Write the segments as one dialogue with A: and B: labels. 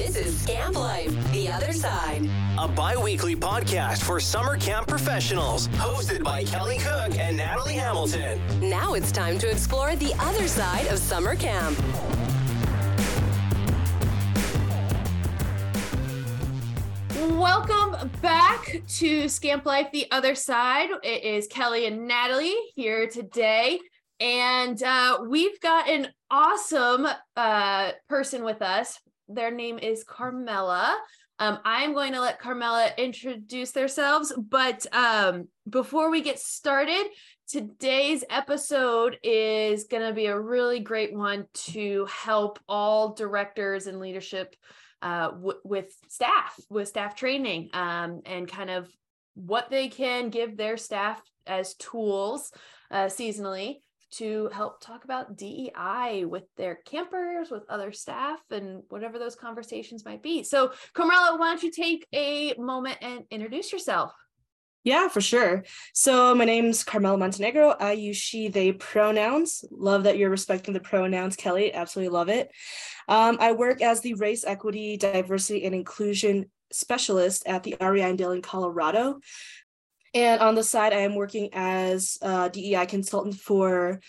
A: This is Scamp Life, the other side.
B: A bi weekly podcast for summer camp professionals, hosted by Kelie Cook and Natalie Hamilton.
A: Now it's time to explore the other side of summer camp.
C: Welcome back to Scamp Life, the other side. It is Kelie and Natalie here today. And uh, we've got an awesome uh, person with us. Their name is Carmela. Um, I'm going to let Carmela introduce themselves. But um, before we get started, today's episode is going to be a really great one to help all directors and leadership uh, w- with staff, with staff training, um, and kind of what they can give their staff as tools uh, seasonally to help talk about DEI with their campers, with other staff, and whatever those conversations might be. So, Carmela, why don't you take a moment and introduce yourself?
D: Yeah, for sure. So my name's Carmela Montenegro. I use she, they pronouns. Love that you're respecting the pronouns, Kelie. Absolutely love it. Um, I work as the race equity, diversity, and inclusion specialist at the REI in Dillon, Colorado. And on the side, I am working as a DEI consultant for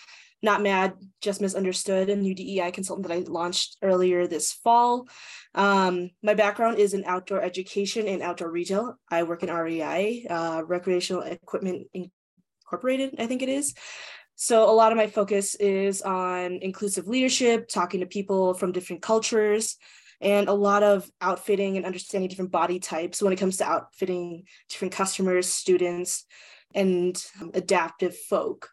D: Not Mad, Just Misunderstood, a new DEI consultant that I launched earlier this fall. Um, my background is in outdoor education and outdoor retail. I work in REI, uh, Recreational Equipment Incorporated, I think it is. So a lot of my focus is on inclusive leadership, talking to people from different cultures, and a lot of outfitting and understanding different body types when it comes to outfitting different customers, students, and adaptive folk.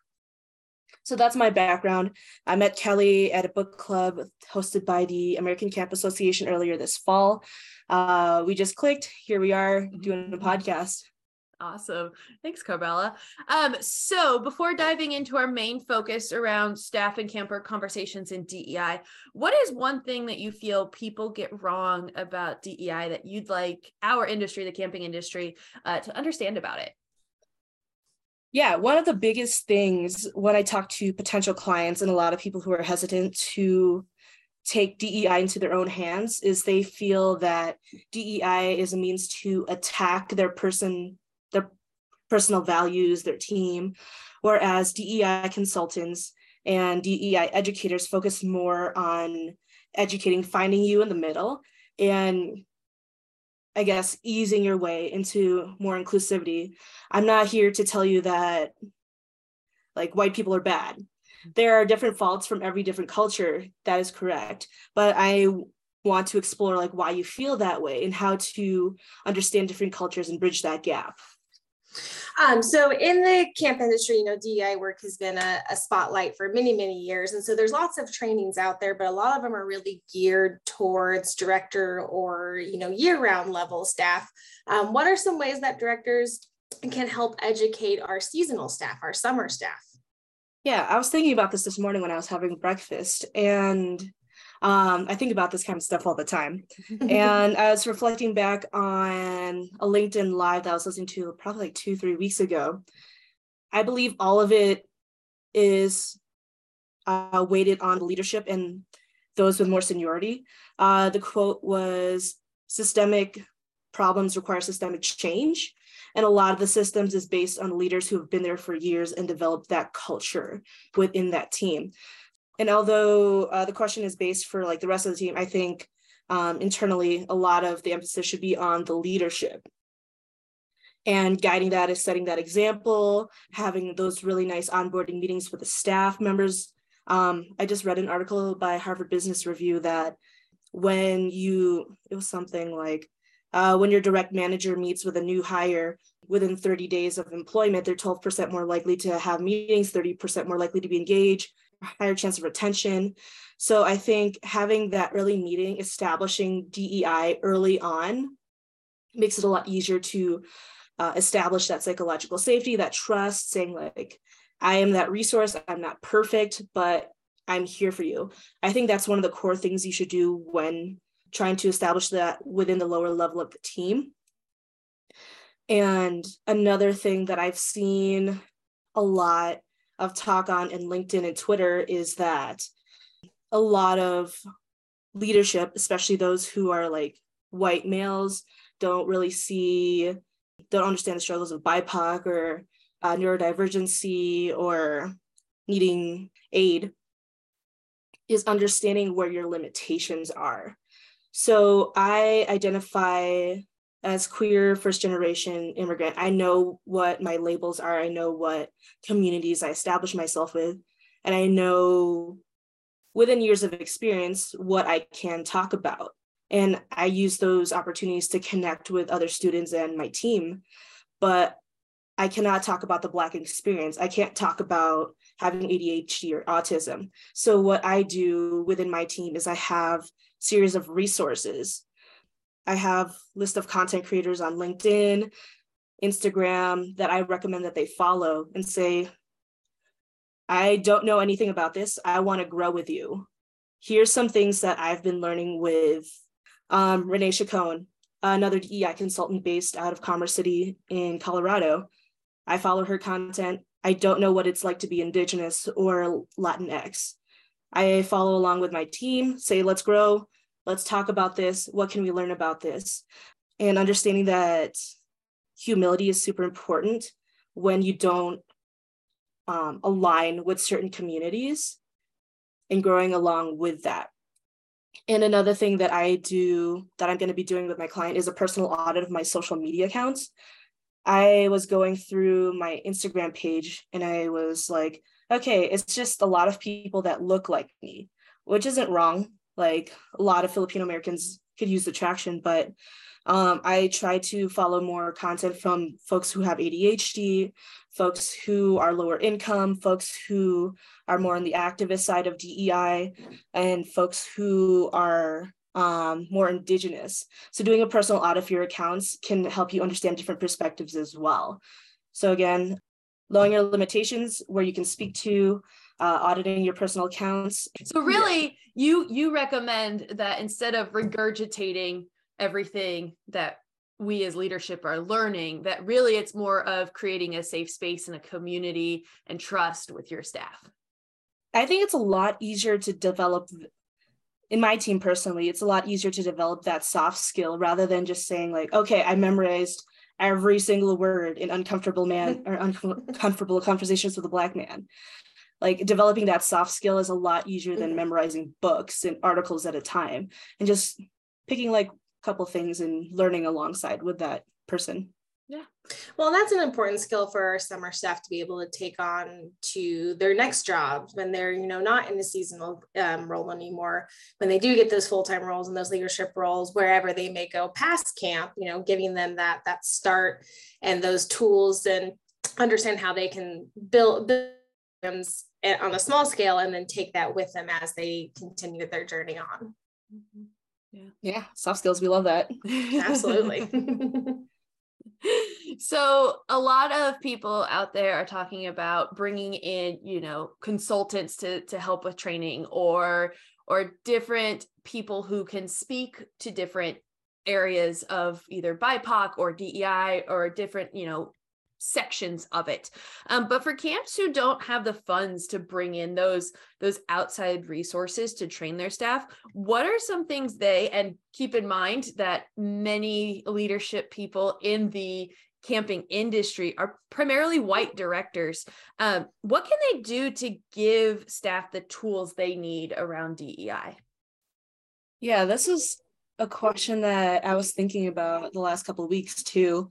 D: So that's my background. I met Kelie at a book club hosted by the American Camp Association earlier this fall. Uh, we just clicked. Here we are doing a podcast.
C: Awesome. Thanks, Carmela. Um, so before diving into our main focus around staff and camper conversations in DEI, what is one thing that you feel people get wrong about DEI that you'd like our industry, the camping industry, uh, to understand about it?
D: Yeah, one of the biggest things when I talk to potential clients and a lot of people who are hesitant to take DEI into their own hands is they feel that DEI is a means to attack their person personal values, their team, whereas DEI consultants and DEI educators focus more on educating, finding you in the middle, and I guess easing your way into more inclusivity. I'm not here to tell you that like white people are bad. There are different faults from every different culture. That is correct. But I want to explore like why you feel that way and how to understand different cultures and bridge that gap.
E: Um, so in the camp industry, you know, DEI work has been a, a, spotlight for many, many years. And so there's lots of trainings out there, but a lot of them are really geared towards director or, you know, year-round level staff. Um, what are some ways that directors can help educate our seasonal staff, our summer staff?
D: Yeah, I was thinking about this this morning when I was having breakfast and um, I think about this kind of stuff all the time. and I was reflecting back on a LinkedIn live that I was listening to probably like two, three weeks ago. I believe all of it is uh, weighted on leadership and those with more seniority. Uh, the quote was systemic problems require systemic change. And a lot of the systems is based on leaders who have been there for years and developed that culture within that team and although uh, the question is based for like the rest of the team, I think um, internally a lot of the emphasis should be on the leadership. And guiding that is setting that example, having those really nice onboarding meetings with the staff members. Um, I just read an article by Harvard Business Review that when you, it was something like, uh, when your direct manager meets with a new hire within 30 days of employment, they're 12% more likely to have meetings, 30% more likely to be engaged, higher chance of retention. So I think having that early meeting, establishing DEI early on makes it a lot easier to uh, establish that psychological safety, that trust, saying like, I am that resource, I'm not perfect, but I'm here for you. I think that's one of the core things you should do when trying to establish that within the lower level of the team. And another thing that I've seen a lot of talk on in LinkedIn and Twitter is that a lot of leadership, especially those who are like white males, don't really see, don't understand the struggles of BIPOC or uh, neurodivergency or needing aid, is understanding where your limitations are. So I identify as queer first generation immigrant. I know what my labels are. I know what communities I establish myself with. And I know within years of experience what I can talk about. And I use those opportunities to connect with other students and my team. But I cannot talk about the Black experience. I can't talk about having ADHD or autism. So what I do within my team is I have series of resources. I have list of content creators on LinkedIn, Instagram that I recommend that they follow and say, I don't know anything about this. I want to grow with you. Here's some things that I've been learning with um, Renee Chacon, another DEI consultant based out of Commerce City in Colorado. I follow her content. I don't know what it's like to be Indigenous or Latinx. I follow along with my team, say, let's grow, let's talk about this. What can we learn about this? And understanding that humility is super important when you don't um, align with certain communities and growing along with that. And another thing that I do that I'm going to be doing with my client is a personal audit of my social media accounts. I was going through my Instagram page and I was like, okay, it's just a lot of people that look like me, which isn't wrong. Like a lot of Filipino Americans could use the traction, but um, I try to follow more content from folks who have ADHD, folks who are lower income, folks who are more on the activist side of DEI, and folks who are um, more indigenous. So doing a personal audit of your accounts can help you understand different perspectives as well. So again, lowering your limitations where you can speak to uh, auditing your personal accounts.
C: So really, you you recommend that instead of regurgitating everything that we as leadership are learning, that really it's more of creating a safe space and a community and trust with your staff.
D: I think it's a lot easier to develop in my team personally, it's a lot easier to develop that soft skill rather than just saying like, okay, I memorized every single word in uncomfortable man or uncomfortable conversations with a black man like developing that soft skill is a lot easier than mm-hmm. memorizing books and articles at a time and just picking like a couple things and learning alongside with that person
E: yeah well that's an important skill for our summer staff to be able to take on to their next jobs when they're you know not in a seasonal um, role anymore when they do get those full-time roles and those leadership roles wherever they may go past camp you know giving them that that start and those tools and understand how they can build, build on a small scale and then take that with them as they continue their journey on.
D: Mm-hmm. Yeah. Yeah. Soft skills. We love that.
E: Absolutely.
C: so a lot of people out there are talking about bringing in you know consultants to to help with training or or different people who can speak to different areas of either bipoc or dei or different you know sections of it. Um, but for camps who don't have the funds to bring in those those outside resources to train their staff what are some things they and keep in mind that many leadership people in the camping industry are primarily white directors um, what can they do to give staff the tools they need around dei
D: yeah this is a question that i was thinking about the last couple of weeks too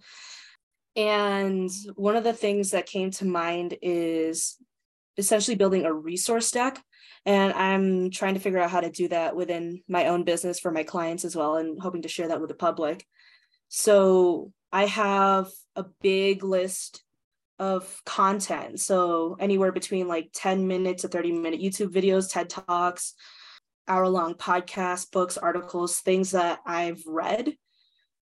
D: and one of the things that came to mind is essentially building a resource deck. And I'm trying to figure out how to do that within my own business for my clients as well, and hoping to share that with the public. So I have a big list of content. So anywhere between like 10 minute to 30 minute YouTube videos, TED Talks, hour long podcasts, books, articles, things that I've read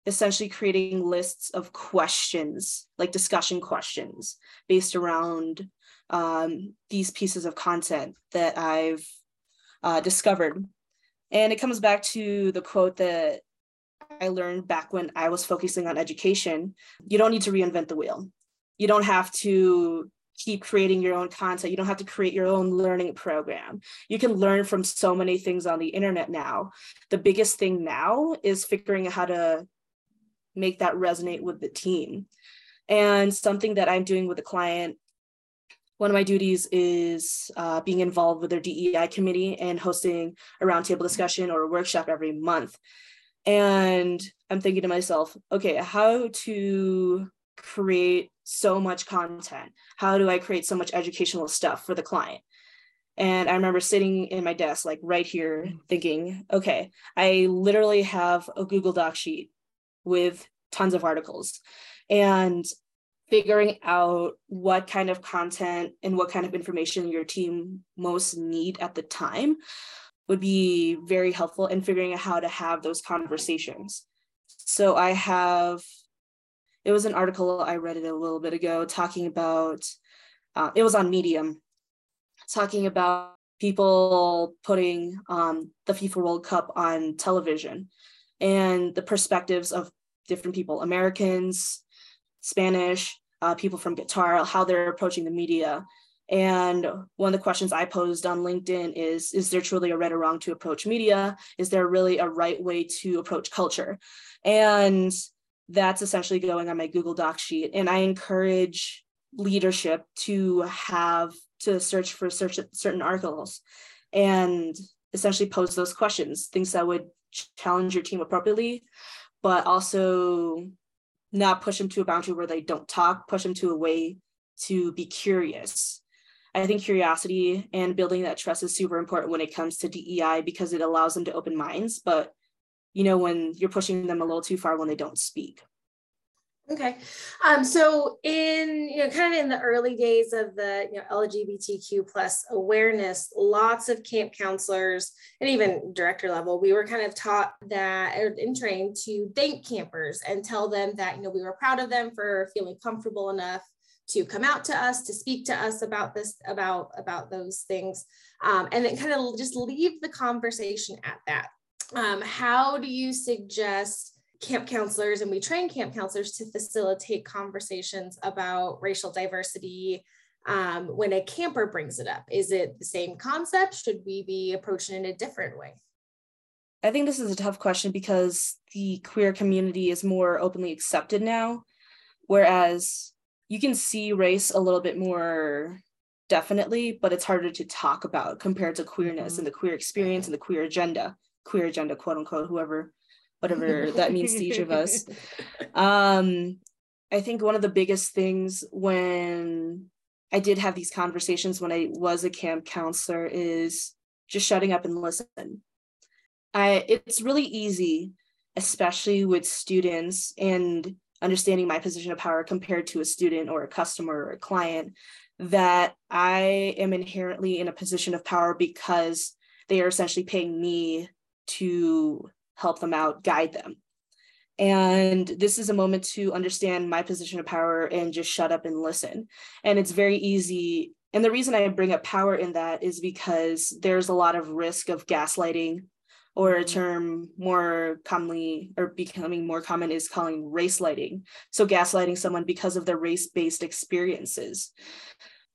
D: essentially creating lists of questions, like discussion questions based around um, these pieces of content that I've uh, discovered. And it comes back to the quote that I learned back when I was focusing on education. You don't need to reinvent the wheel. You don't have to keep creating your own content. You don't have to create your own learning program. You can learn from so many things on the internet now. The biggest thing now is figuring out how to make that resonate with the team. And something that I'm doing with a client, one of my duties is uh, being involved with their DEI committee and hosting a roundtable discussion or a workshop every month. And I'm thinking to myself, okay, how to create so much content? How do I create so much educational stuff for the client? And I remember sitting in my desk, like right here, thinking, okay, I literally have a Google Doc sheet with tons of articles and figuring out what kind of content and what kind of information your team most need at the time would be very helpful in figuring out how to have those conversations. So I have it was an article I read it a little bit ago talking about uh, it was on Medium talking about people putting um, the FIFA World Cup on television and the perspectives of different people Americans, Spanish, uh, people from Qatar, how they're approaching the media. And one of the questions I posed on LinkedIn is Is there truly a right or wrong to approach media? Is there really a right way to approach culture? And that's essentially going on my Google Doc sheet. And I encourage leadership to have to search for search certain articles and essentially pose those questions, things that would challenge your team appropriately, but also not push them to a boundary where they don't talk, push them to a way to be curious. I think curiosity and building that trust is super important when it comes to DEI because it allows them to open minds. But you know, when you're pushing them a little too far when they don't speak.
E: Okay. Um, so in, you know, kind of in the early days of the, you know, LGBTQ plus awareness, lots of camp counselors and even director level, we were kind of taught that and trained to thank campers and tell them that, you know, we were proud of them for feeling comfortable enough to come out to us to speak to us about this about about those things um, and then kind of just leave the conversation at that um, how do you suggest camp counselors and we train camp counselors to facilitate conversations about racial diversity um, when a camper brings it up? Is it the same concept? Should we be approaching it in a different way?
D: I think this is a tough question because the queer community is more openly accepted now, whereas you can see race a little bit more definitely, but it's harder to talk about compared to queerness mm-hmm. and the queer experience and the queer agenda queer agenda, quote unquote, whoever, whatever that means to each of us. Um, I think one of the biggest things when I did have these conversations when I was a camp counselor is just shutting up and listen. I it's really easy, especially with students and understanding my position of power compared to a student or a customer or a client, that I am inherently in a position of power because they are essentially paying me to help them out, guide them. And this is a moment to understand my position of power and just shut up and listen. And it's very easy. And the reason I bring up power in that is because there's a lot of risk of gaslighting, or a mm-hmm. term more commonly or becoming more common is calling race lighting. So, gaslighting someone because of their race based experiences.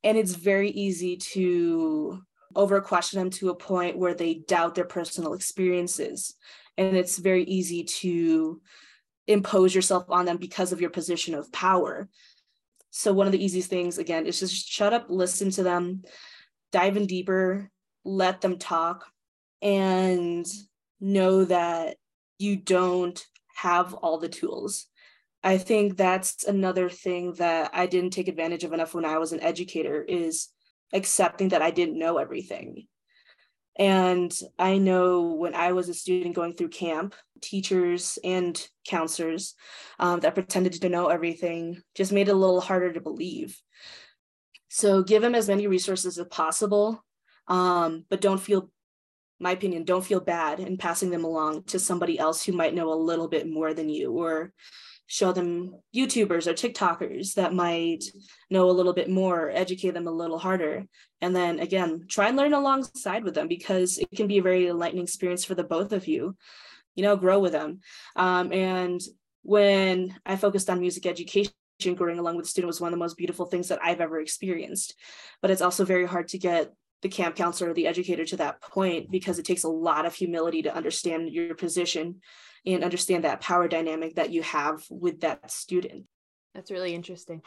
D: And it's very easy to over question them to a point where they doubt their personal experiences. And it's very easy to impose yourself on them because of your position of power. So, one of the easiest things, again, is just shut up, listen to them, dive in deeper, let them talk, and know that you don't have all the tools. I think that's another thing that I didn't take advantage of enough when I was an educator is accepting that I didn't know everything. And I know when I was a student going through camp, teachers and counselors um, that pretended to know everything just made it a little harder to believe. So give them as many resources as possible, um, but don't feel, my opinion, don't feel bad in passing them along to somebody else who might know a little bit more than you or show them YouTubers or TikTokers that might know a little bit more, educate them a little harder. And then again, try and learn alongside with them because it can be a very enlightening experience for the both of you, you know, grow with them. Um, and when I focused on music education, growing along with the student was one of the most beautiful things that I've ever experienced. But it's also very hard to get the camp counselor or the educator to that point because it takes a lot of humility to understand your position and understand that power dynamic that you have with that student.
C: That's really interesting.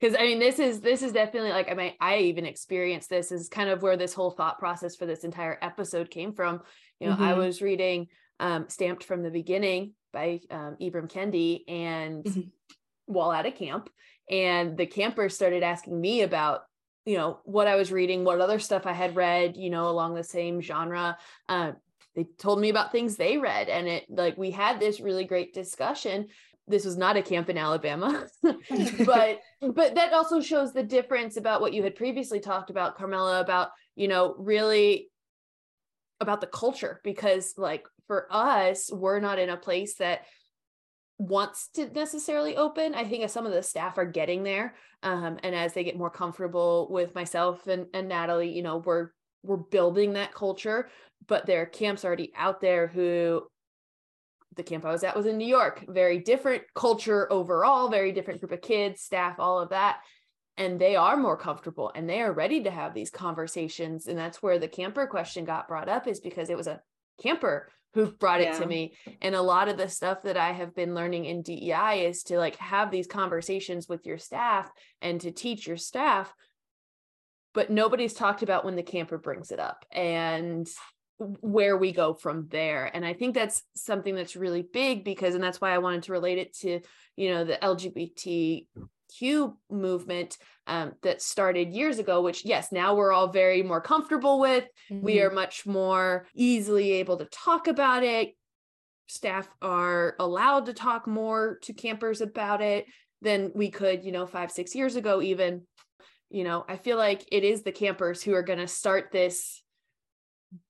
C: Because I mean, this is this is definitely like I mean, I even experienced this is kind of where this whole thought process for this entire episode came from. You know, mm-hmm. I was reading um, "Stamped from the Beginning" by um, Ibram Kendi, and mm-hmm. while at a camp, and the campers started asking me about you know what I was reading, what other stuff I had read, you know, along the same genre. Uh, they told me about things they read, and it like we had this really great discussion. This was not a camp in Alabama, but but that also shows the difference about what you had previously talked about, Carmela, about you know really about the culture because like for us, we're not in a place that wants to necessarily open. I think as some of the staff are getting there. Um, and as they get more comfortable with myself and, and Natalie, you know, we're we're building that culture, but there are camps already out there who the camp I was at was in New York, very different culture overall, very different group of kids, staff, all of that. And they are more comfortable and they are ready to have these conversations. And that's where the camper question got brought up, is because it was a camper who brought it yeah. to me. And a lot of the stuff that I have been learning in DEI is to like have these conversations with your staff and to teach your staff. But nobody's talked about when the camper brings it up and where we go from there. And I think that's something that's really big because, and that's why I wanted to relate it to, you know, the lgbtq movement um, that started years ago, which, yes, now we're all very more comfortable with. Mm-hmm. We are much more easily able to talk about it. Staff are allowed to talk more to campers about it than we could, you know, five, six years ago, even. You know, I feel like it is the campers who are going to start this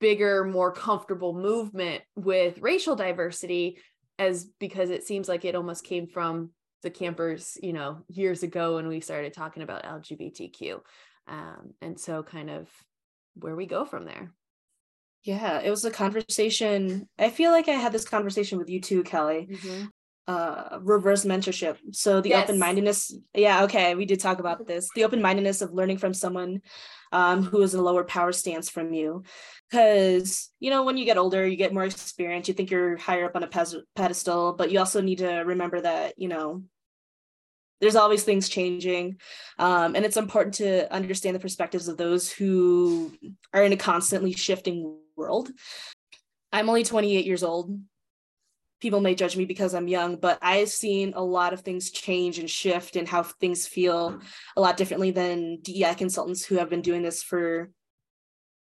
C: bigger, more comfortable movement with racial diversity as because it seems like it almost came from the campers, you know, years ago when we started talking about LGBTQ. Um, and so kind of where we go from there.
D: Yeah, it was a conversation. I feel like I had this conversation with you too, Kelie. Mm-hmm. Uh, reverse mentorship. So the yes. open mindedness. Yeah, okay, we did talk about this. The open mindedness of learning from someone um, who is in a lower power stance from you. Because, you know, when you get older, you get more experience, you think you're higher up on a pedestal, but you also need to remember that, you know, there's always things changing. Um, and it's important to understand the perspectives of those who are in a constantly shifting world. I'm only 28 years old people may judge me because I'm young, but I've seen a lot of things change and shift and how things feel a lot differently than DEI consultants who have been doing this for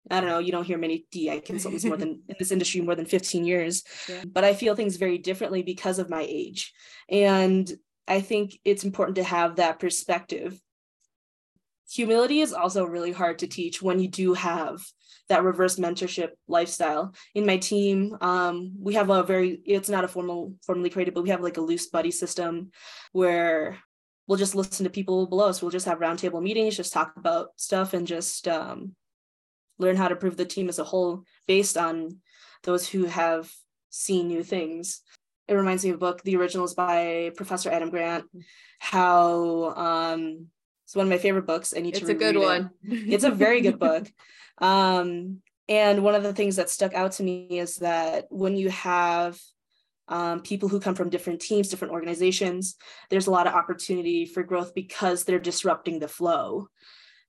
D: I don't know, you don't hear many DEI consultants more than in this industry more than 15 years. Yeah. But I feel things very differently because of my age. And I think it's important to have that perspective. Humility is also really hard to teach when you do have that reverse mentorship lifestyle. In my team, um, we have a very it's not a formal formally created, but we have like a loose buddy system where we'll just listen to people below us. We'll just have roundtable meetings, just talk about stuff and just um, learn how to prove the team as a whole based on those who have seen new things. It reminds me of a book, the originals by Professor Adam Grant, how um, it's one of my favorite books. I need
C: it's
D: to.
C: It's a good one.
D: It. It's a very good book. Um, and one of the things that stuck out to me is that when you have um, people who come from different teams, different organizations, there's a lot of opportunity for growth because they're disrupting the flow.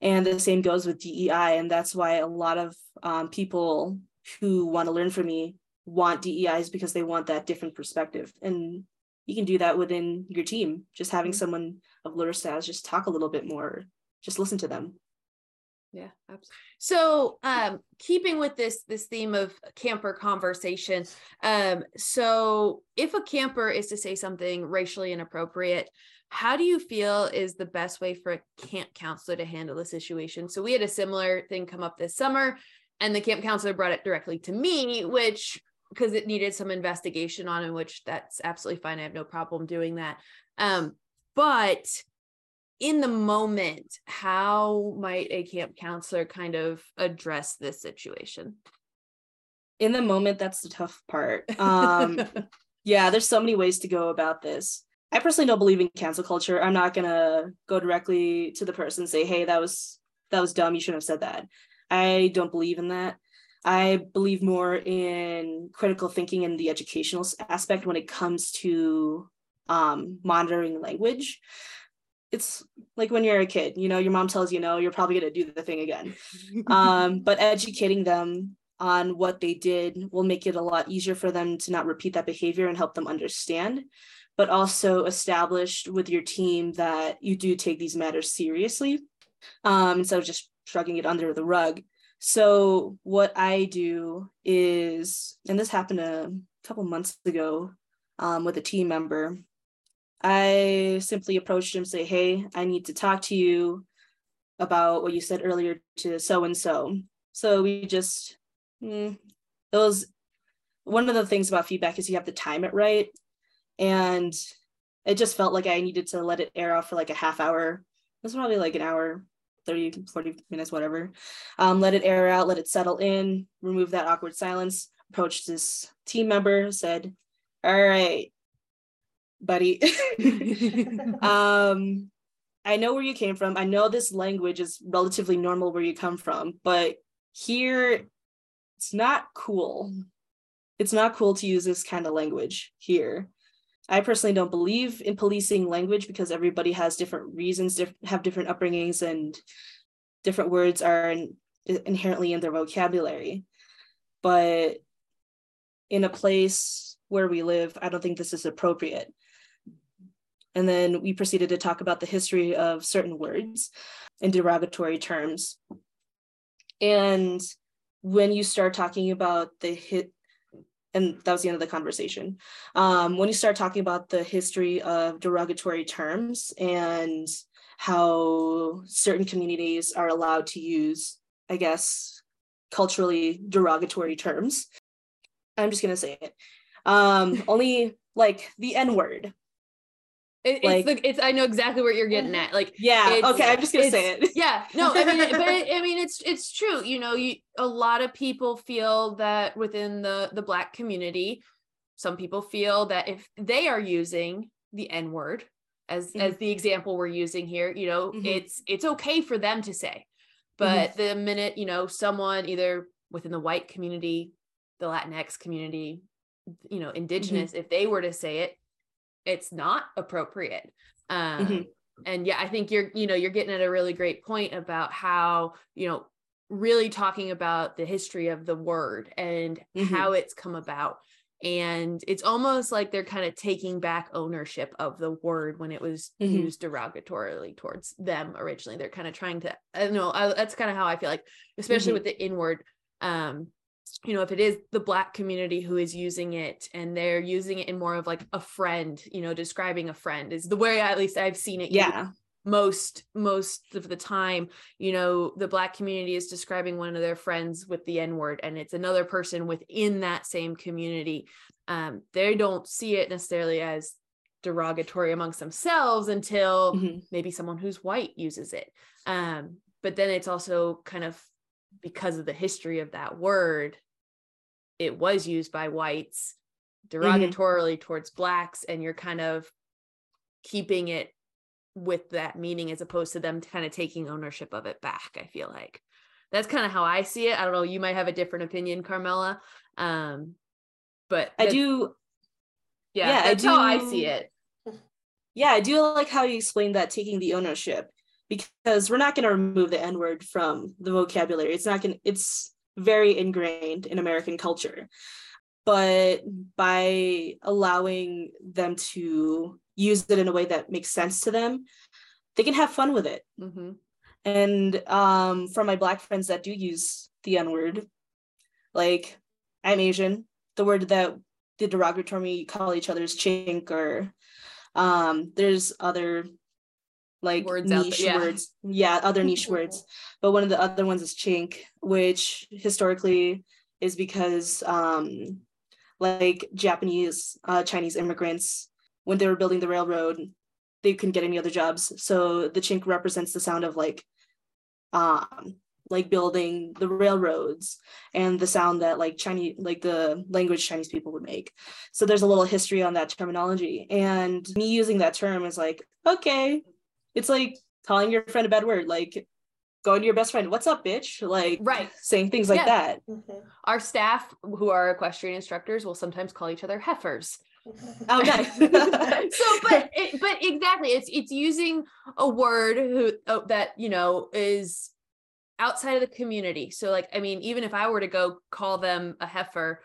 D: And the same goes with DEI. And that's why a lot of um, people who want to learn from me want DEIs because they want that different perspective. And you can do that within your team, just having mm-hmm. someone of lower status just talk a little bit more, just listen to them.
C: Yeah absolutely so um keeping with this this theme of camper conversation um so if a camper is to say something racially inappropriate how do you feel is the best way for a camp counselor to handle the situation? So we had a similar thing come up this summer and the camp counselor brought it directly to me which because it needed some investigation on in which that's absolutely fine i have no problem doing that um but in the moment, how might a camp counselor kind of address this situation?
D: In the moment, that's the tough part. Um, yeah, there's so many ways to go about this. I personally don't believe in cancel culture. I'm not gonna go directly to the person and say, "Hey, that was that was dumb. You shouldn't have said that." I don't believe in that. I believe more in critical thinking and the educational aspect when it comes to um, monitoring language. It's like when you're a kid, you know, your mom tells you no, you're probably going to do the thing again. um, but educating them on what they did will make it a lot easier for them to not repeat that behavior and help them understand but also established with your team that you do take these matters seriously um, instead of just shrugging it under the rug. So what I do is, and this happened a couple months ago um, with a team member. I simply approached him, say, "Hey, I need to talk to you about what you said earlier to so and so." So we just, mm, it was one of the things about feedback is you have to time it right and it just felt like I needed to let it air out for like a half hour. It was probably like an hour, 30, 40 minutes, whatever. Um, let it air out, let it settle in, remove that awkward silence, approached this team member, said, All right, buddy. um, I know where you came from. I know this language is relatively normal where you come from, but here it's not cool. It's not cool to use this kind of language here. I personally don't believe in policing language because everybody has different reasons, diff- have different upbringings, and different words are in- inherently in their vocabulary. But in a place where we live, I don't think this is appropriate. And then we proceeded to talk about the history of certain words and derogatory terms. And when you start talking about the hit and that was the end of the conversation. Um, when you start talking about the history of derogatory terms and how certain communities are allowed to use, I guess, culturally derogatory terms, I'm just gonna say it. Um, only like the N word
C: it, like, it's the, it's I know exactly what you're getting at. Like
D: yeah, okay, I'm just gonna say it.
C: Yeah, no, I mean, but it, I mean, it's it's true. You know, you a lot of people feel that within the the black community, some people feel that if they are using the N word as mm-hmm. as the example we're using here, you know, mm-hmm. it's it's okay for them to say, but mm-hmm. the minute you know someone either within the white community, the Latinx community, you know, mm-hmm. indigenous, if they were to say it it's not appropriate um mm-hmm. and yeah i think you're you know you're getting at a really great point about how you know really talking about the history of the word and mm-hmm. how it's come about and it's almost like they're kind of taking back ownership of the word when it was mm-hmm. used derogatorily towards them originally they're kind of trying to i know I, that's kind of how i feel like especially mm-hmm. with the N word um you know if it is the black community who is using it and they're using it in more of like a friend you know describing a friend is the way at least i've seen it
D: yeah.
C: most most of the time you know the black community is describing one of their friends with the n word and it's another person within that same community. Um, they don't see it necessarily as derogatory amongst themselves until mm-hmm. maybe someone who's white uses it. Um, but then it's also kind of because of the history of that word, it was used by whites mm-hmm. derogatorily mm-hmm. towards blacks, and you're kind of keeping it with that meaning as opposed to them kind of taking ownership of it back. I feel like that's kind of how I see it. I don't know. You might have a different opinion, Carmela. Um, but
D: I do.
C: Yeah, yeah that's I do, how I see it.
D: Yeah, I do like how you explained that taking the ownership because we're not going to remove the n word from the vocabulary. It's not going it's very ingrained in american culture. But by allowing them to use it in a way that makes sense to them they can have fun with it. Mm-hmm. and um, for my black friends that do use the n word like i'm asian the word that the derogatory call each other is chink or um, there's other like words niche yeah. words. Yeah, other niche words. But one of the other ones is chink, which historically is because um like Japanese uh Chinese immigrants when they were building the railroad, they couldn't get any other jobs. So the chink represents the sound of like um like building the railroads and the sound that like Chinese, like the language Chinese people would make. So there's a little history on that terminology. And me using that term is like, okay, it's like calling your friend a bad word, like going to your best friend, what's up, bitch? Like,
C: Right.
D: saying things like
C: Yeah.
D: that. Mm-hmm.
C: Our staff who are equestrian instructors will sometimes call each other heifers. Mm-hmm.
D: Oh, nice.
C: so but it, but exactly it's it's using a word who oh, that you know is outside of the community so like i mean even if i were to go call them a heifer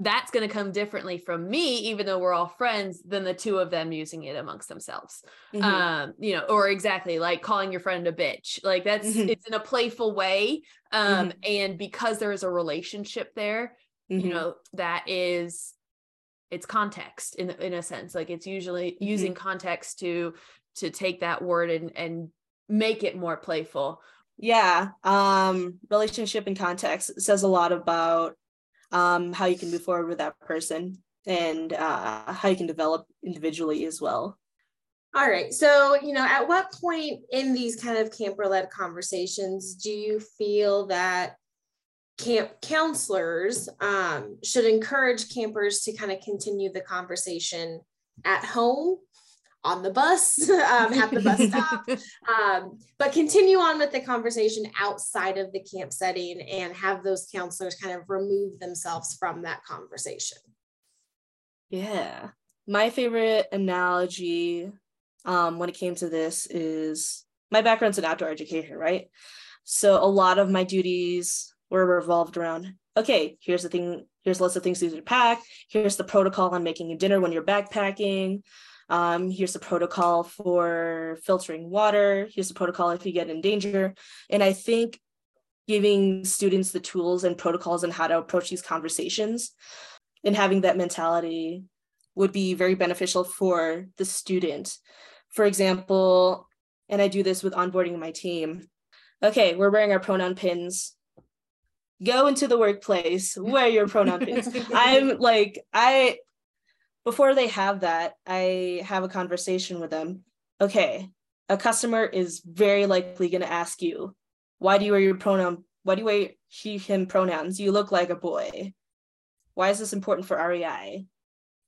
C: that's going to come differently from me even though we're all friends than the two of them using it amongst themselves
D: Mhm.
C: um you know or exactly like calling your friend a bitch like that's
D: Mhm.
C: it's in a playful way um
D: Mm-hmm.
C: and because there is a relationship there you know that is it's context in in a sense like it's usually using context to to take that word and and make it more playful
D: yeah um relationship and context says a lot about um how you can move forward with that person and uh how you can develop individually as well
E: All right. So, you know, at what point in these kind of camper led conversations do you feel that camp counselors um, should encourage campers to kind of continue the conversation at home, on the bus, um, at the bus stop, um, but continue on with the conversation outside of the camp setting and have those counselors kind of remove themselves from that conversation?
D: yeah. My favorite analogy um when it came to this is my background's in outdoor education right? So a lot of my duties were revolved around okay here's the thing here's a list of things you need to pack. Here's the protocol on making a dinner when you're backpacking um, here's the protocol for filtering water. Here's the protocol if you get in danger. And i think giving students the tools and protocols and how to approach these conversations and having that mentality would be very beneficial for the student. For example and i do this with onboarding my team. Okay we're wearing our pronoun pins. Go into the workplace wear your pronoun pins. I'm like i before they have that i have a conversation with them. Okay a customer is very likely going to ask you why do you wear your pronoun why do you wear he him pronouns? You look like a boy. Why is this important for rei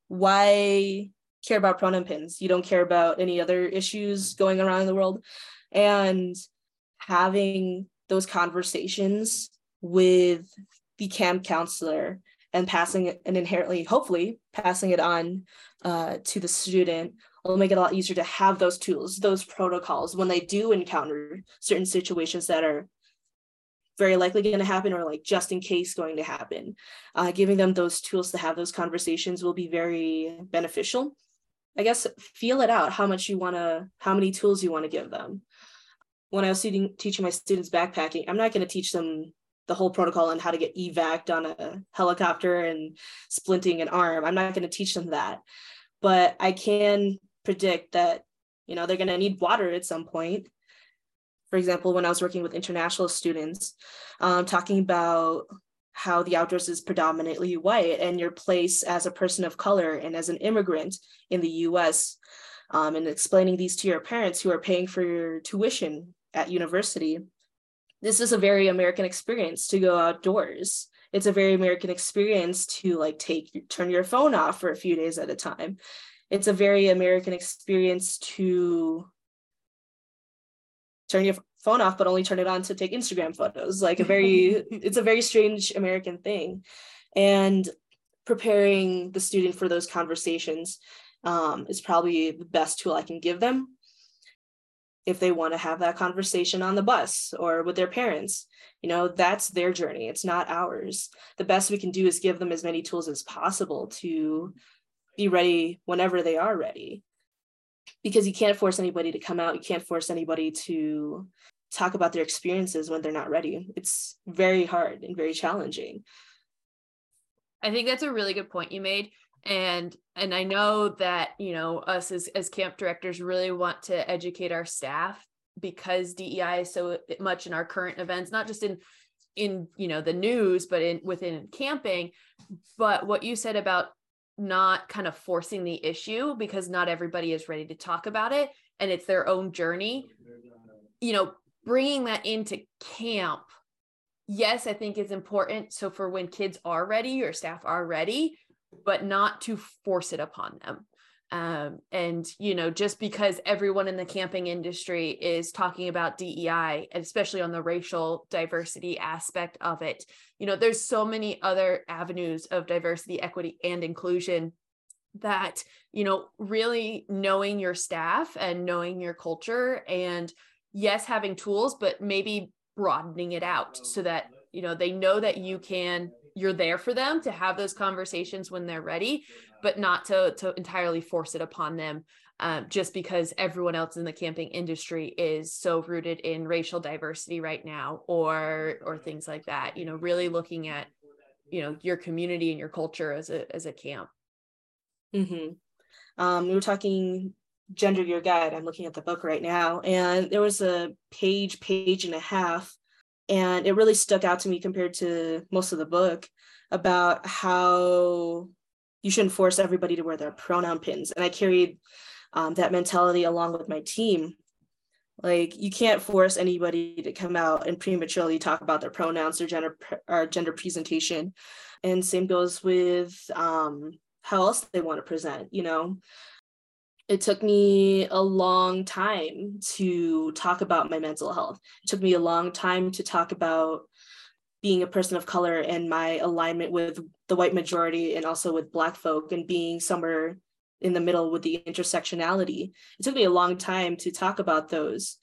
D: why care about pronoun pins? You don't care about any other issues going around in the world. And having those conversations with the camp counselor and passing it and inherently hopefully passing it on uh, to the student will make it a lot easier to have those tools those protocols when they do encounter certain situations that are very likely going to happen or like just in case going to happen. Uh, giving them those tools to have those conversations will be very beneficial. I guess feel it out how much you want to how many tools you want to give them. When i was teaching, teaching my students backpacking i'm not going to teach them the whole protocol on how to get evac'd on a helicopter and splinting an arm. I'm not going to teach them that. But i can predict that you know they're going to need water at some point. For example when i was working with international students um, talking about how the outdoors is predominantly white and your place as a person of color and as an immigrant in the us um, and explaining these to your parents who are paying for your tuition at university this is a very american experience to go outdoors. It's a very american experience to like take turn your phone off for a few days at a time. It's a very american experience to turn your phone off but only turn it on to take instagram photos. Like a very it's a very strange american thing. And preparing the student for those conversations um, is probably the best tool i can give them if they want to have that conversation on the bus or with their parents. You know that's their journey it's not ours. The best we can do is give them as many tools as possible to be ready whenever they are ready. Because you can't force anybody to come out you can't force anybody to talk about their experiences when they're not ready. It's very hard and very challenging.
C: I think that's a really good point you made. And and I know that, you know, us as, as camp directors really want to educate our staff because DEI is so eh, much in our current events, not just in in you know the news, but in within camping. But what you said about not kind of forcing the issue because not everybody is ready to talk about it and it's their own journey, you know, bringing that into camp yes, I think is important. So for when kids are ready or staff are ready, but not to force it upon them. Um, and you know, just because everyone in the camping industry is talking about DEI, especially on the racial diversity aspect of it, you know, there's so many other avenues of diversity, equity, and inclusion that you know really knowing your staff and knowing your culture and yes having tools but maybe broadening it out so that you know they know that you can you're there for them to have those conversations when they're ready but not to to entirely force it upon them um, just because everyone else in the camping industry is so rooted in racial diversity right now or or things like that you know really looking at you know your community and your culture as a as a camp
D: mm-hmm. um, we were talking gender your guide i'm looking at the book right now and there was a page page and a half and it really stuck out to me compared to most of the book about how you shouldn't force everybody to wear their pronoun pins. And i carried um, that mentality along with my team. Like you can't force anybody to come out and prematurely talk about their pronouns or gender or gender presentation. And same goes with um, how else they want to present you know it took me a long time to talk about my mental health. It took me a long time to talk about being a person of color and my alignment with the white majority and also with Black folk and being somewhere in the middle with the intersectionality. It took me a long time to talk about those.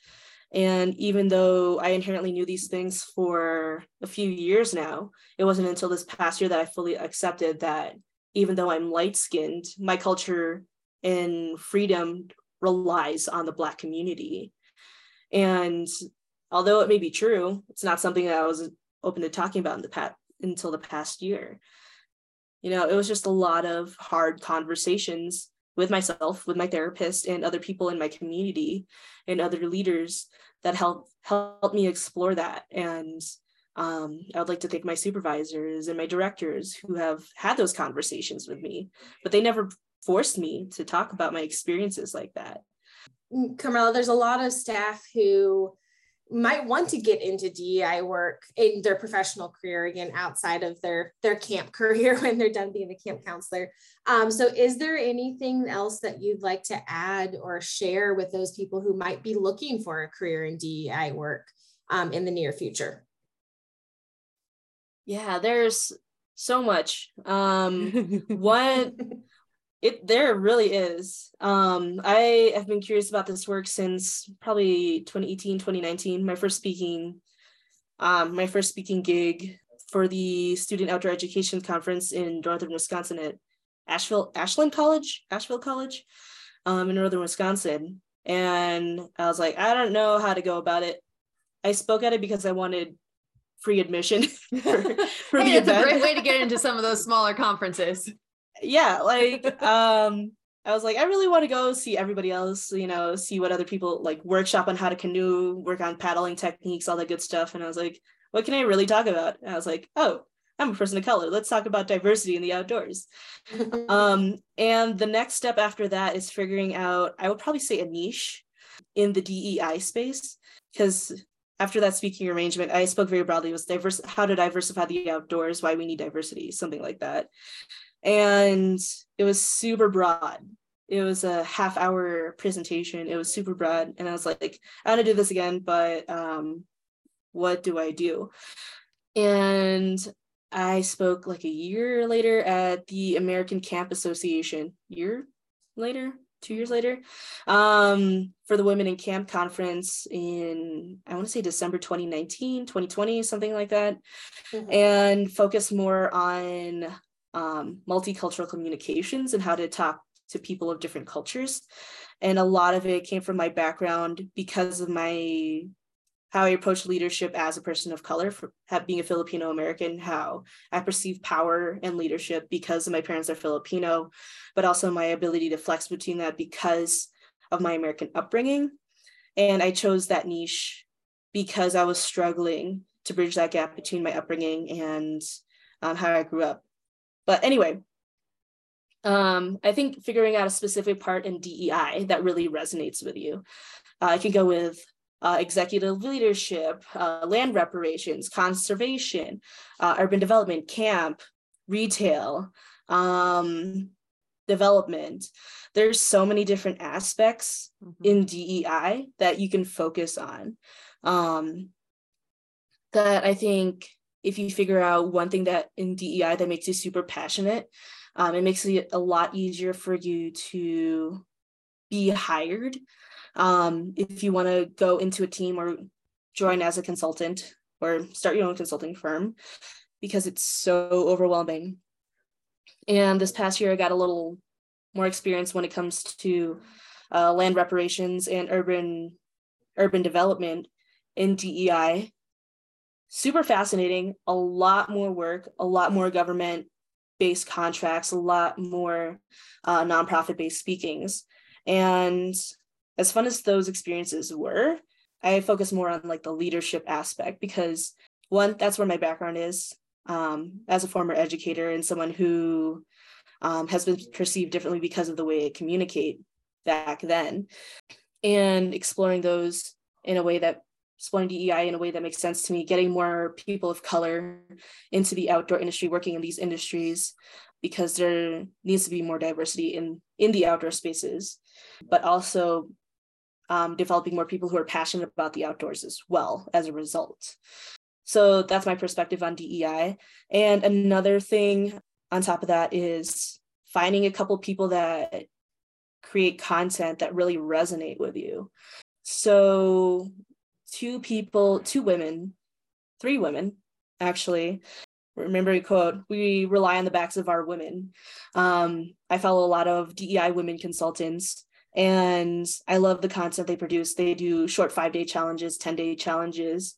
D: And even though I inherently knew these things for a few years now, it wasn't until this past year that I fully accepted that even though I'm light skinned, my culture and freedom relies on the Black community. And although it may be true, it's not something that I was open to talking about in the past until the past year. You know, it was just a lot of hard conversations with myself, with my therapist, and other people in my community and other leaders that helped help me explore that. And um, I would like to thank my supervisors and my directors who have had those conversations with me, but they never forced me to talk about my experiences like that.
E: Mm, Carmela, there's a lot of staff who might want to get into DEI work in their professional career again outside of their their camp career when they're done being a camp counselor. Um, so, is there anything else that you'd like to add or share with those people who might be looking for a career in DEI work um, in the near future?
D: Yeah, there's so much. Um, one it there really is. Um, I have been curious about this work since probably 2018, 2019. My first speaking, um, my first speaking gig for the Student Outdoor Education Conference in Northern Wisconsin at Asheville, Ashland College, Asheville College, um, in Northern Wisconsin. And I was like, I don't know how to go about it. I spoke at it because I wanted free admission for,
C: for hey, the it's event. a great way to get into some of those smaller conferences
D: yeah, like um I was like, I really want to go see everybody else, you know, see what other people like workshop on how to canoe, work on paddling techniques, all that good stuff. And I was like, what can I really talk about? And I was like, oh, I'm a person of color. Let's talk about diversity in the outdoors. um, and the next step after that is figuring out, I would probably say a niche in the DEI space. Because after that speaking arrangement, I spoke very broadly. It was diverse, how to diversify the outdoors, why we need diversity, something like that and it was super broad. It was a half hour presentation. It was super broad. And i was like i want to do this again but um what do i do? And i spoke like a year later at the american camp association year later two years later um, for the women in camp conference in i want to say december 2019 2020 something like that. Mm-hmm. and focus more on um, multicultural communications and how to talk to people of different cultures. And a lot of it came from my background because of my how I approach leadership as a person of color, for being a Filipino American, how I perceive power and leadership because my parents are Filipino, but also my ability to flex between that because of my American upbringing. And I chose that niche because I was struggling to bridge that gap between my upbringing and um, how I grew up. But anyway, um, I think figuring out a specific part in DEI that really resonates with you. Uh, I can go with uh, executive leadership, uh, land reparations, conservation, uh, urban development, camp, retail, um, development. There's so many different aspects mm-hmm. in DEI that you can focus on. Um, that I think if you figure out one thing that in DEI that makes you super passionate, um, it makes it a lot easier for you to be hired. Um, if you want to go into a team or join as a consultant or start your own consulting firm, because it's so overwhelming. And this past year, I got a little more experience when it comes to uh, land reparations and urban urban development in DEI super fascinating, a lot more work, a lot more government based contracts, a lot more uh, nonprofit based speakings. And as fun as those experiences were, I focus more on like the leadership aspect because one, that's where my background is um, as a former educator and someone who um, has been perceived differently because of the way I communicate back then. And exploring those in a way that exploring DEI in a way that makes sense to me, getting more people of color into the outdoor industry, working in these industries, because there needs to be more diversity in in the outdoor spaces, but also um, developing more people who are passionate about the outdoors as well as a result. So that's my perspective on DEI. And another thing on top of that is finding a couple people that create content that really resonate with you. So two people, two women, three women actually. Remember a quote, we rely on the backs of our women. Um, I follow a lot of DEI women consultants and I love the content they produce. They do short five day challenges, 10 day challenges,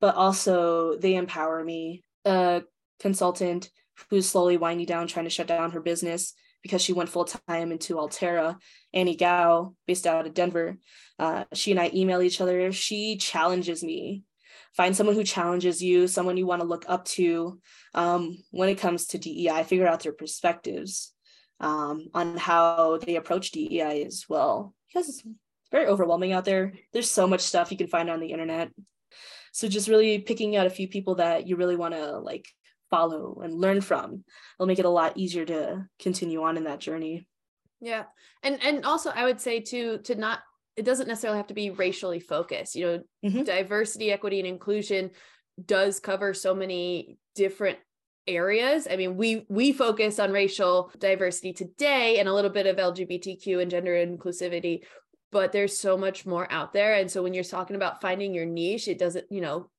D: but also they empower me. A consultant who's slowly winding down, trying to shut down her business because she went full time into Altera. Annie Gao, based out of Denver, uh, she and I email each other. She challenges me. Find someone who challenges you, someone you want to look up to um, when it comes to DEI. Figure out their perspectives um, on how they approach DEI as well, because it's very overwhelming out there. There's so much stuff you can find on the internet. So just really picking out a few people that you really want to like follow and learn from it'll make it a lot easier to continue on in that journey.
C: Yeah. And and also i would say to to not it doesn't necessarily have to be racially focused you know mm-hmm. diversity equity and inclusion does cover so many different areas. I mean we we focus on racial diversity today and a little bit of lgbtq and gender inclusivity but there's so much more out there. And so when you're talking about finding your niche it doesn't you know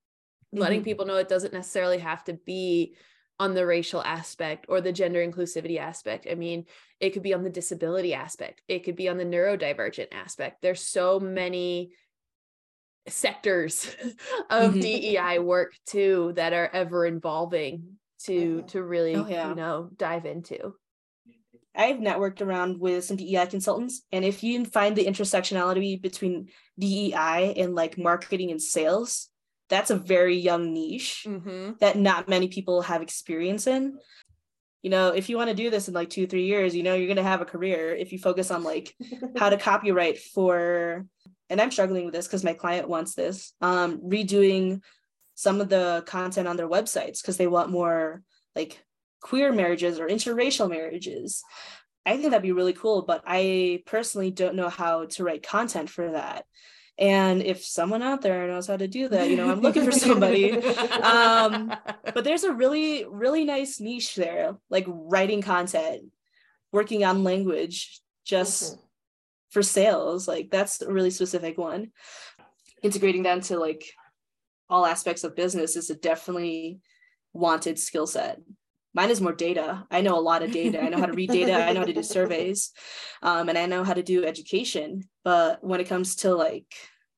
C: letting mm-hmm. people know it doesn't necessarily have to be on the racial aspect or the gender inclusivity aspect. I mean, it could be on the disability aspect, it could be on the neurodivergent aspect. There's so many sectors of mm-hmm. DEI work too that are ever evolving to to really oh, yeah. you know dive into.
D: I've networked around with some DEI consultants, and if you find the intersectionality between DEI and like marketing and sales, that's a very young niche mm-hmm. that not many people have experience in. You know if you want to do this in like two three years you know you're going to have a career if you focus on like how to copyright for and i'm struggling with this because my client wants this um redoing some of the content on their websites because they want more like queer marriages or interracial marriages. I think that'd be really cool but i personally don't know how to write content for that and if someone out there knows how to do that, you know, I'm looking for somebody. um, but there's a really, really nice niche there, like writing content, working on language just mm-hmm. for sales. Like that's a really specific one. Integrating that into like all aspects of business is a definitely wanted skill set. Mine is more data. I know a lot of data. I know how to read data. I know how to do surveys, um, and I know how to do education. But when it comes to like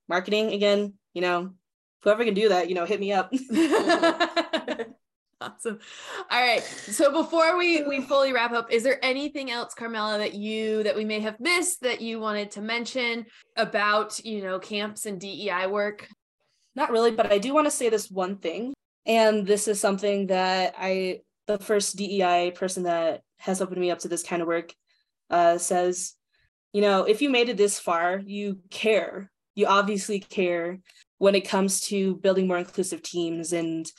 D: marketing, again, you know, whoever can do that, you know, hit me up.
C: awesome. All right. So before we we fully wrap up, is there anything else, Carmela, that you that we may have missed that you wanted to mention about you know camps and DEI work?
D: Not really, but I do want to say this one thing, and this is something that I the first DEI person that has opened me up to this kind of work uh, says, you know, if you made it this far, you care you obviously care when it comes to building more inclusive teams and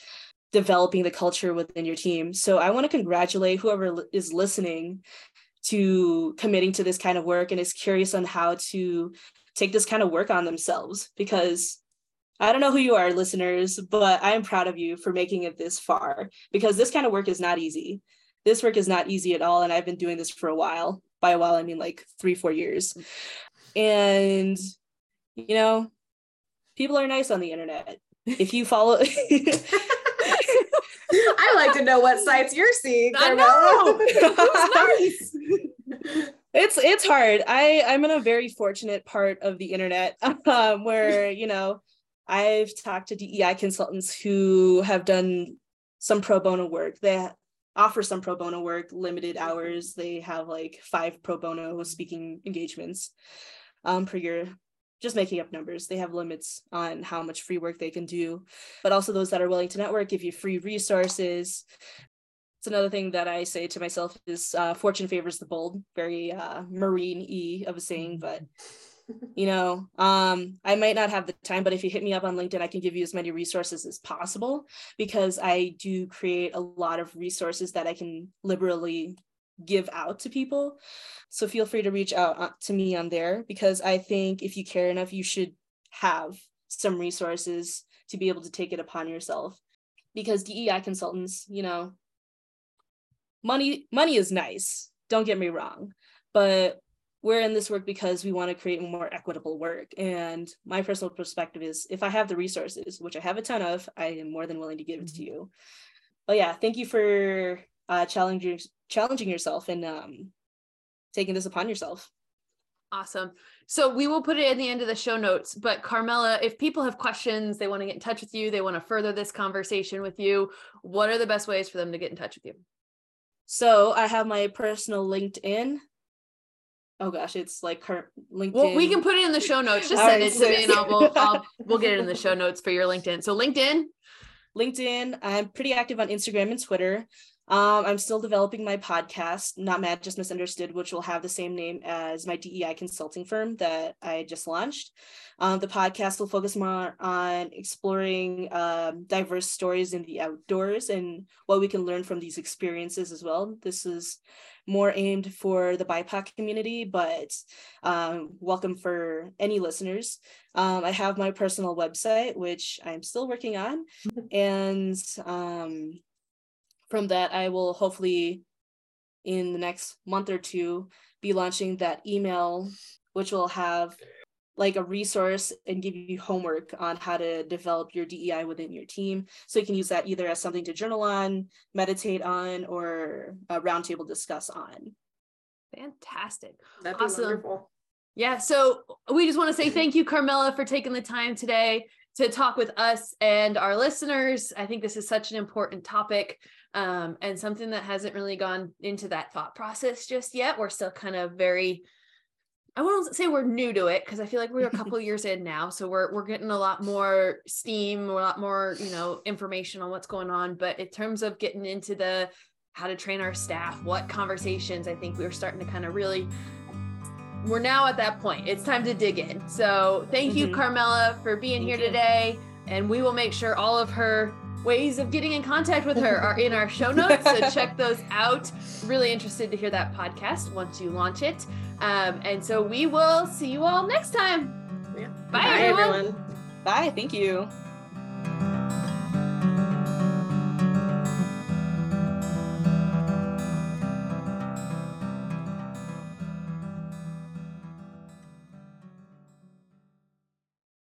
D: developing the culture within your team. So I want to congratulate whoever is listening to committing to this kind of work and is curious on how to take this kind of work on themselves because I don't know who you are, listeners, but I am proud of you for making it this far because this kind of work is not easy. This work is not easy at all. And I've been doing this for a while. By a while, I mean like three, four years. And, you know, people are nice on the internet. If you follow,
E: I like to know what sites you're seeing.
C: I
E: know.
C: nice.
D: it's it's hard. I I'm in a very fortunate part of the internet um, where you know I've talked to DEI consultants who have done some pro bono work. They offer some pro bono work, limited hours. They have like five pro bono speaking engagements um, per year just making up numbers. They have limits on how much free work they can do, but also those that are willing to network give you free resources. It's another thing that I say to myself is uh, fortune favors the bold, very uh, marine e of a saying, but you know, um, I might not have the time, but if you hit me up on LinkedIn, I can give you as many resources as possible because I do create a lot of resources that I can liberally give out to people. So feel free to reach out uh, to me on there because I think if you care enough, you should have some resources to be able to take it upon yourself. Because DEI consultants, you know, money money is nice. Don't get me wrong, but we're in this work because we want to create more equitable work. And my personal perspective is if I have the resources, which I have a ton of, I am more than willing to give it to mm-hmm. you. But yeah, thank you for uh, challenging challenging yourself and um, taking this upon yourself.
C: Awesome. So we will put it in the end of the show notes. But Carmela, if people have questions, they want to get in touch with you, they want to further this conversation with you, what are the best ways for them to get in touch with you?
D: So I have my personal LinkedIn. Oh gosh, it's like LinkedIn.
C: Well, we can put it in the show notes. Just send right, it to me, and I'll we'll, I'll we'll get it in the show notes for your LinkedIn. So LinkedIn.
D: LinkedIn. I'm pretty active on Instagram and Twitter. Um, I'm still developing my podcast, Not Mad, Just Misunderstood, which will have the same name as my DEI consulting firm that I just launched. Um, the podcast will focus more on exploring um, diverse stories in the outdoors and what we can learn from these experiences as well. This is more aimed for the BIPOC community, but um, welcome for any listeners. Um, I have my personal website, which I'm still working on, and um, from that, I will hopefully in the next month or two be launching that email, which will have like a resource and give you homework on how to develop your DEI within your team. So you can use that either as something to journal on, meditate on, or a roundtable discuss on.
C: Fantastic.
E: That'd be awesome. wonderful.
C: Yeah. So we just want to say thank you, Carmela, for taking the time today to talk with us and our listeners. I think this is such an important topic um, and something that hasn't really gone into that thought process just yet. We're still kind of very, I won't say we're new to it because I feel like we're a couple years in now, so we're we're getting a lot more steam, a lot more you know information on what's going on. But in terms of getting into the how to train our staff, what conversations, I think we're starting to kind of really we're now at that point. It's time to dig in. So thank you, mm-hmm. Carmela, for being thank here you. today. And we will make sure all of her ways of getting in contact with her are in our show notes. So check those out. Really interested to hear that podcast once you launch it. Um, and so we will see you all next time.
E: Yeah.
C: Bye, Bye everyone.
D: everyone. Bye. Thank you.